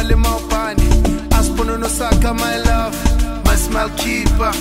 mali maupani asipono nosaka my love my smile keeper.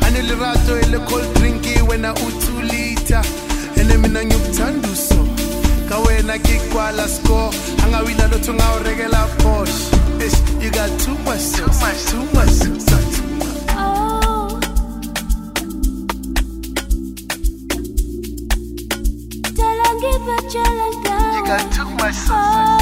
Hani lirato ile cold drink wena u2 liter ene mina ngikuthanda ka wena kikwala score angawila lotho ngawurekela posh you got too much sauce, too much sauce, too much. Sauce. You got too much sauce.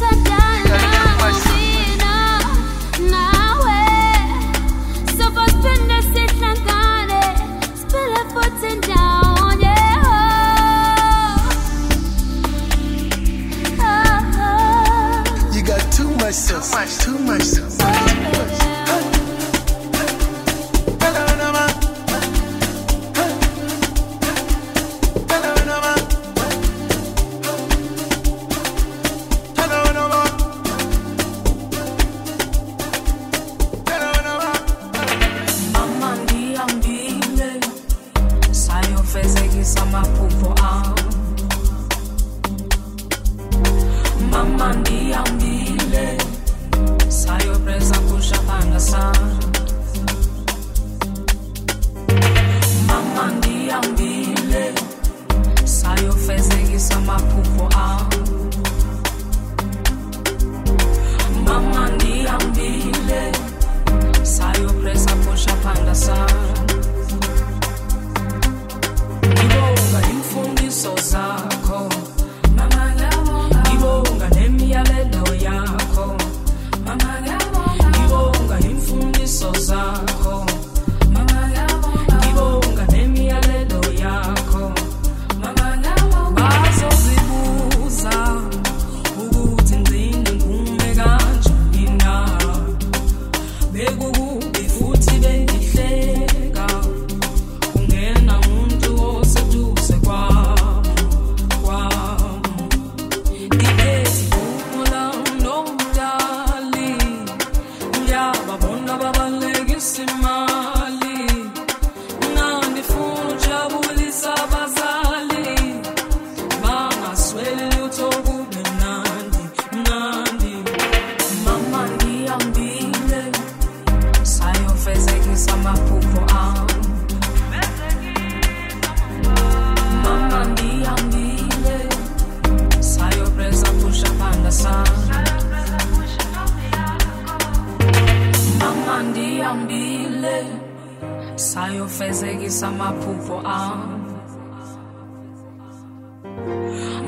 sama pupo puvoa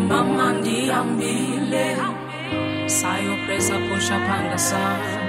mama ndiambile sayo presa pusha panda sana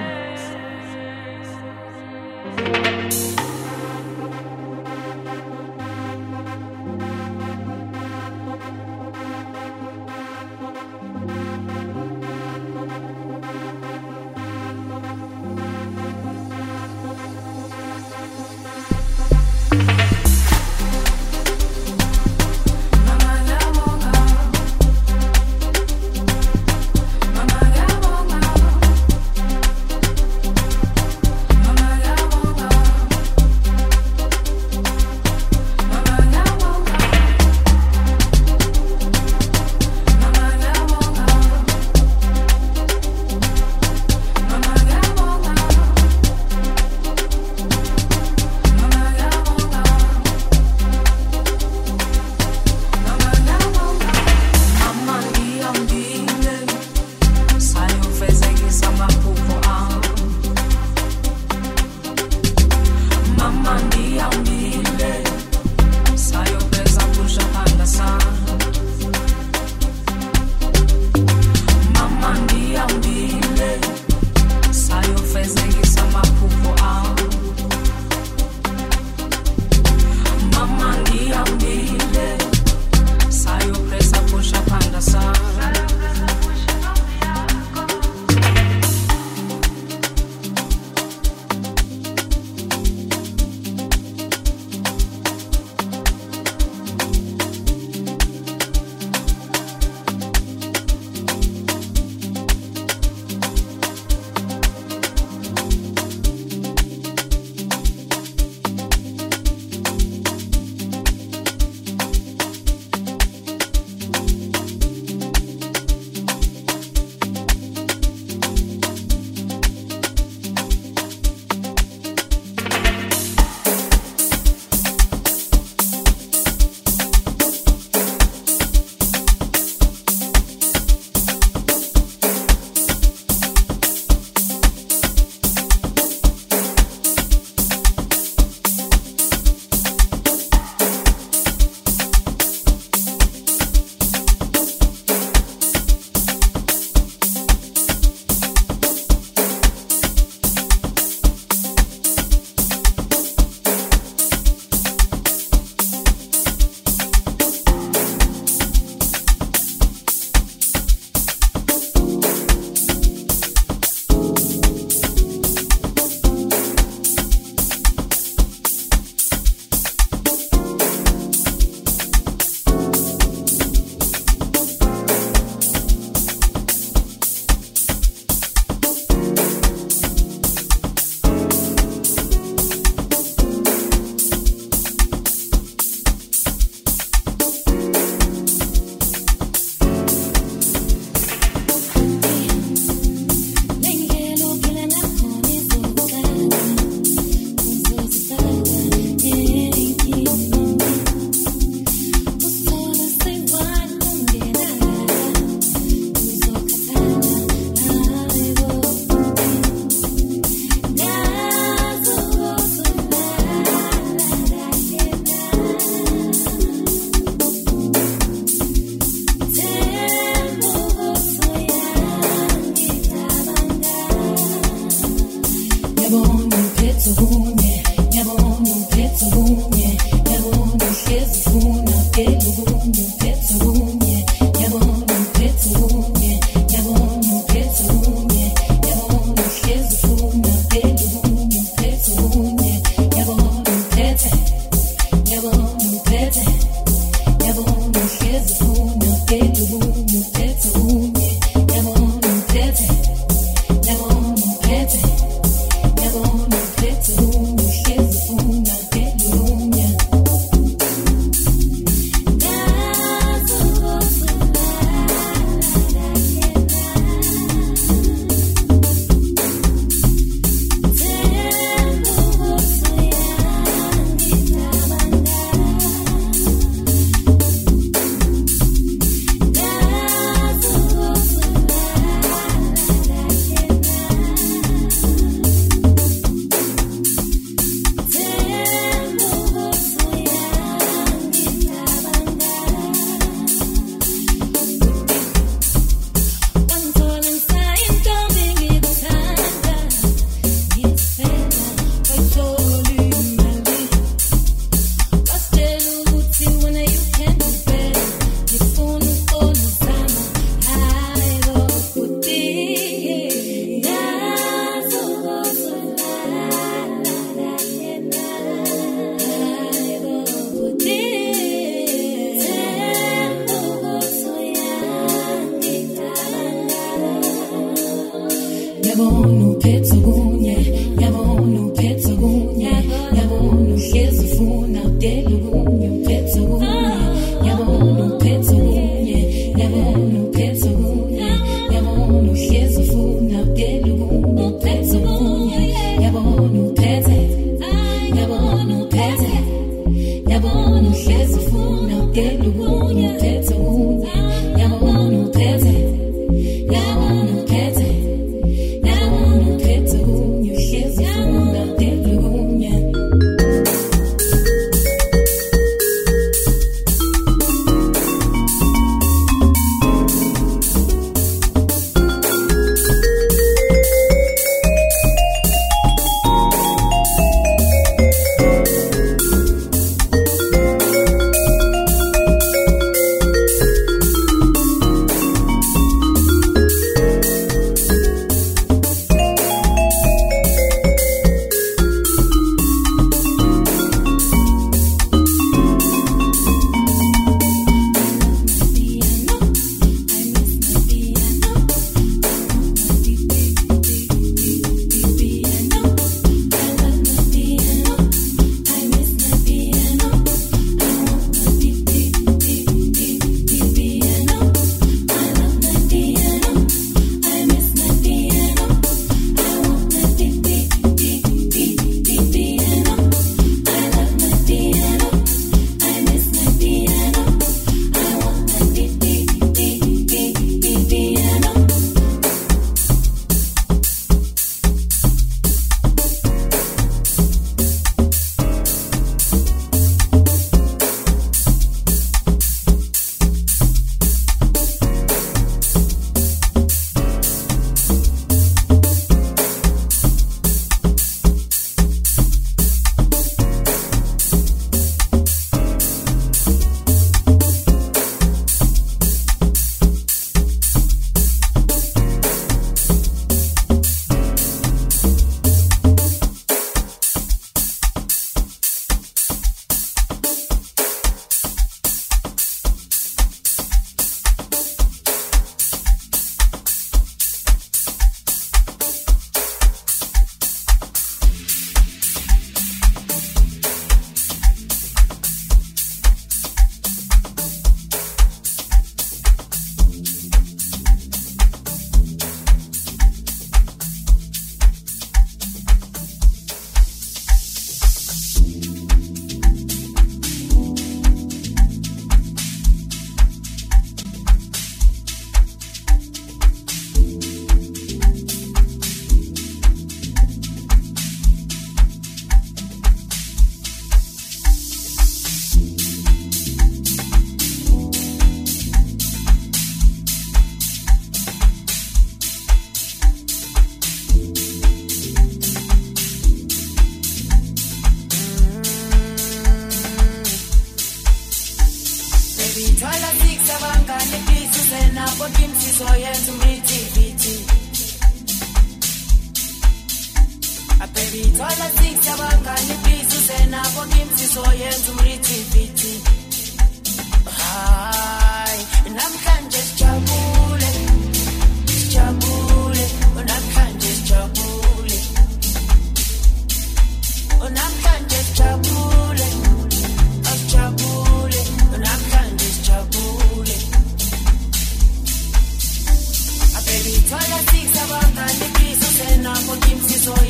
yabona uphethe kunye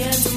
kimsiso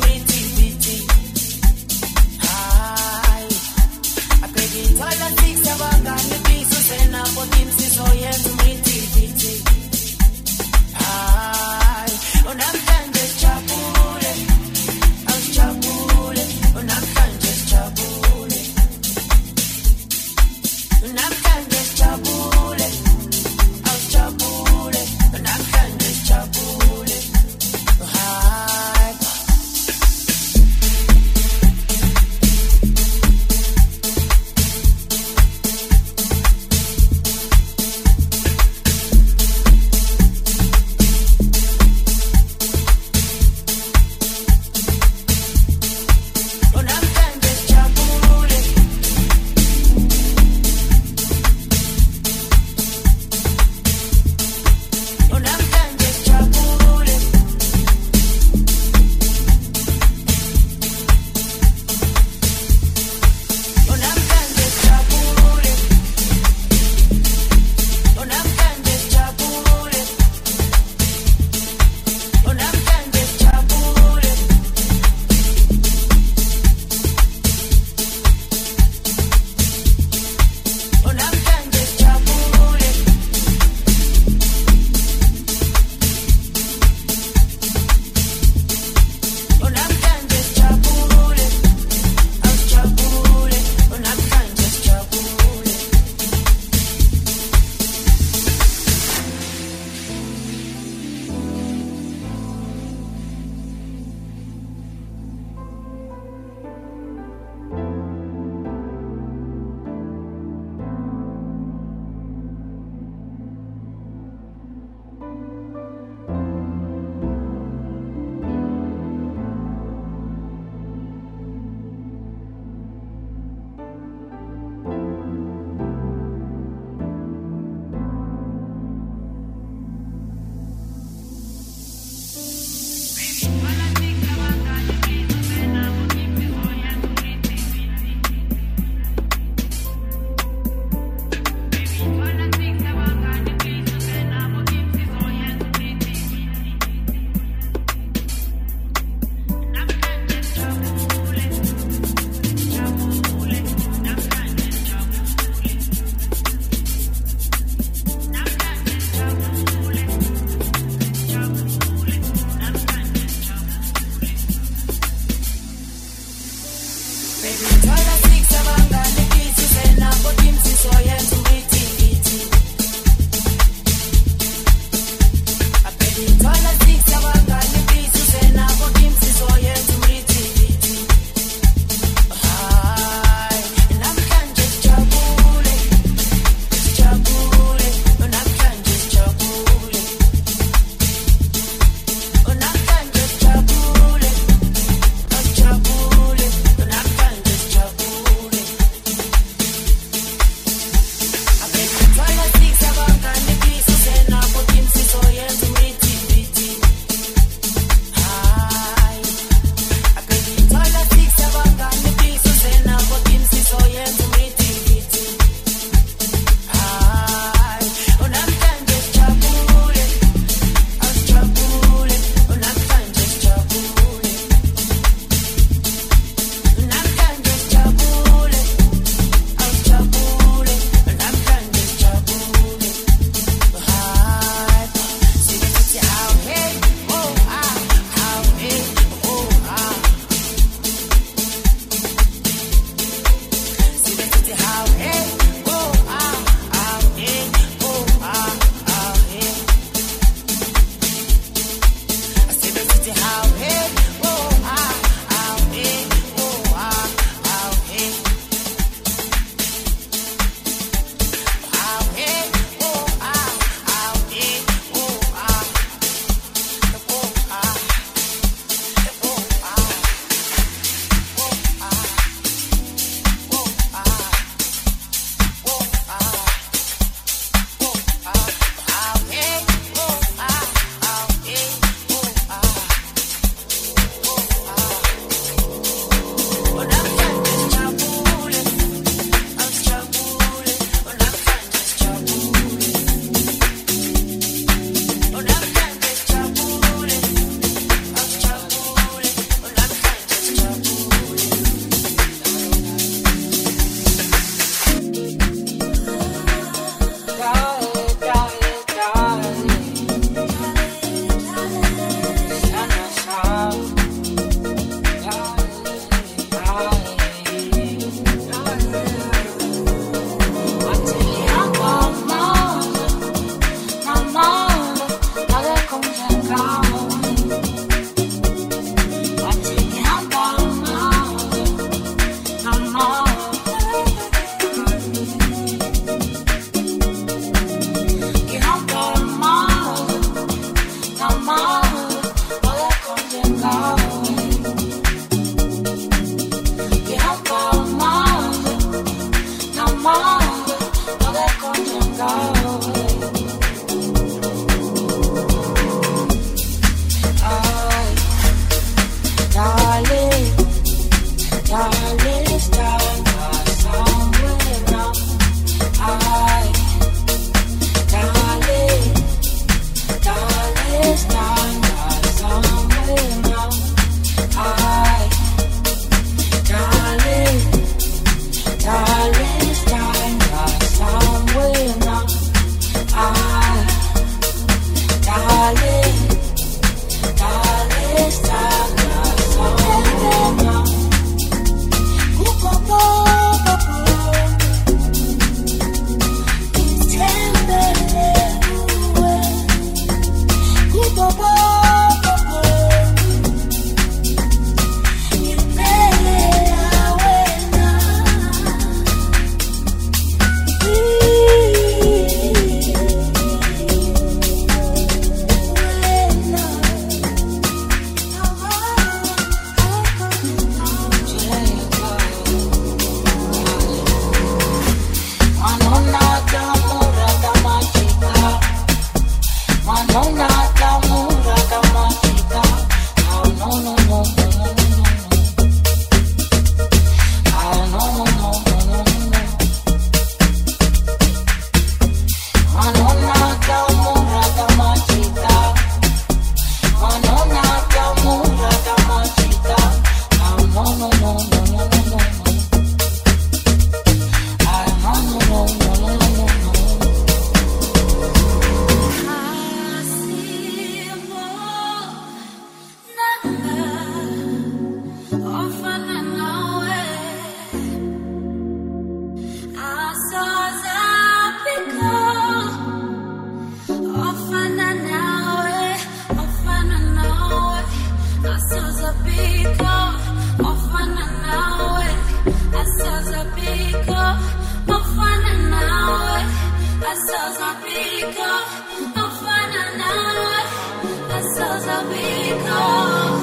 Because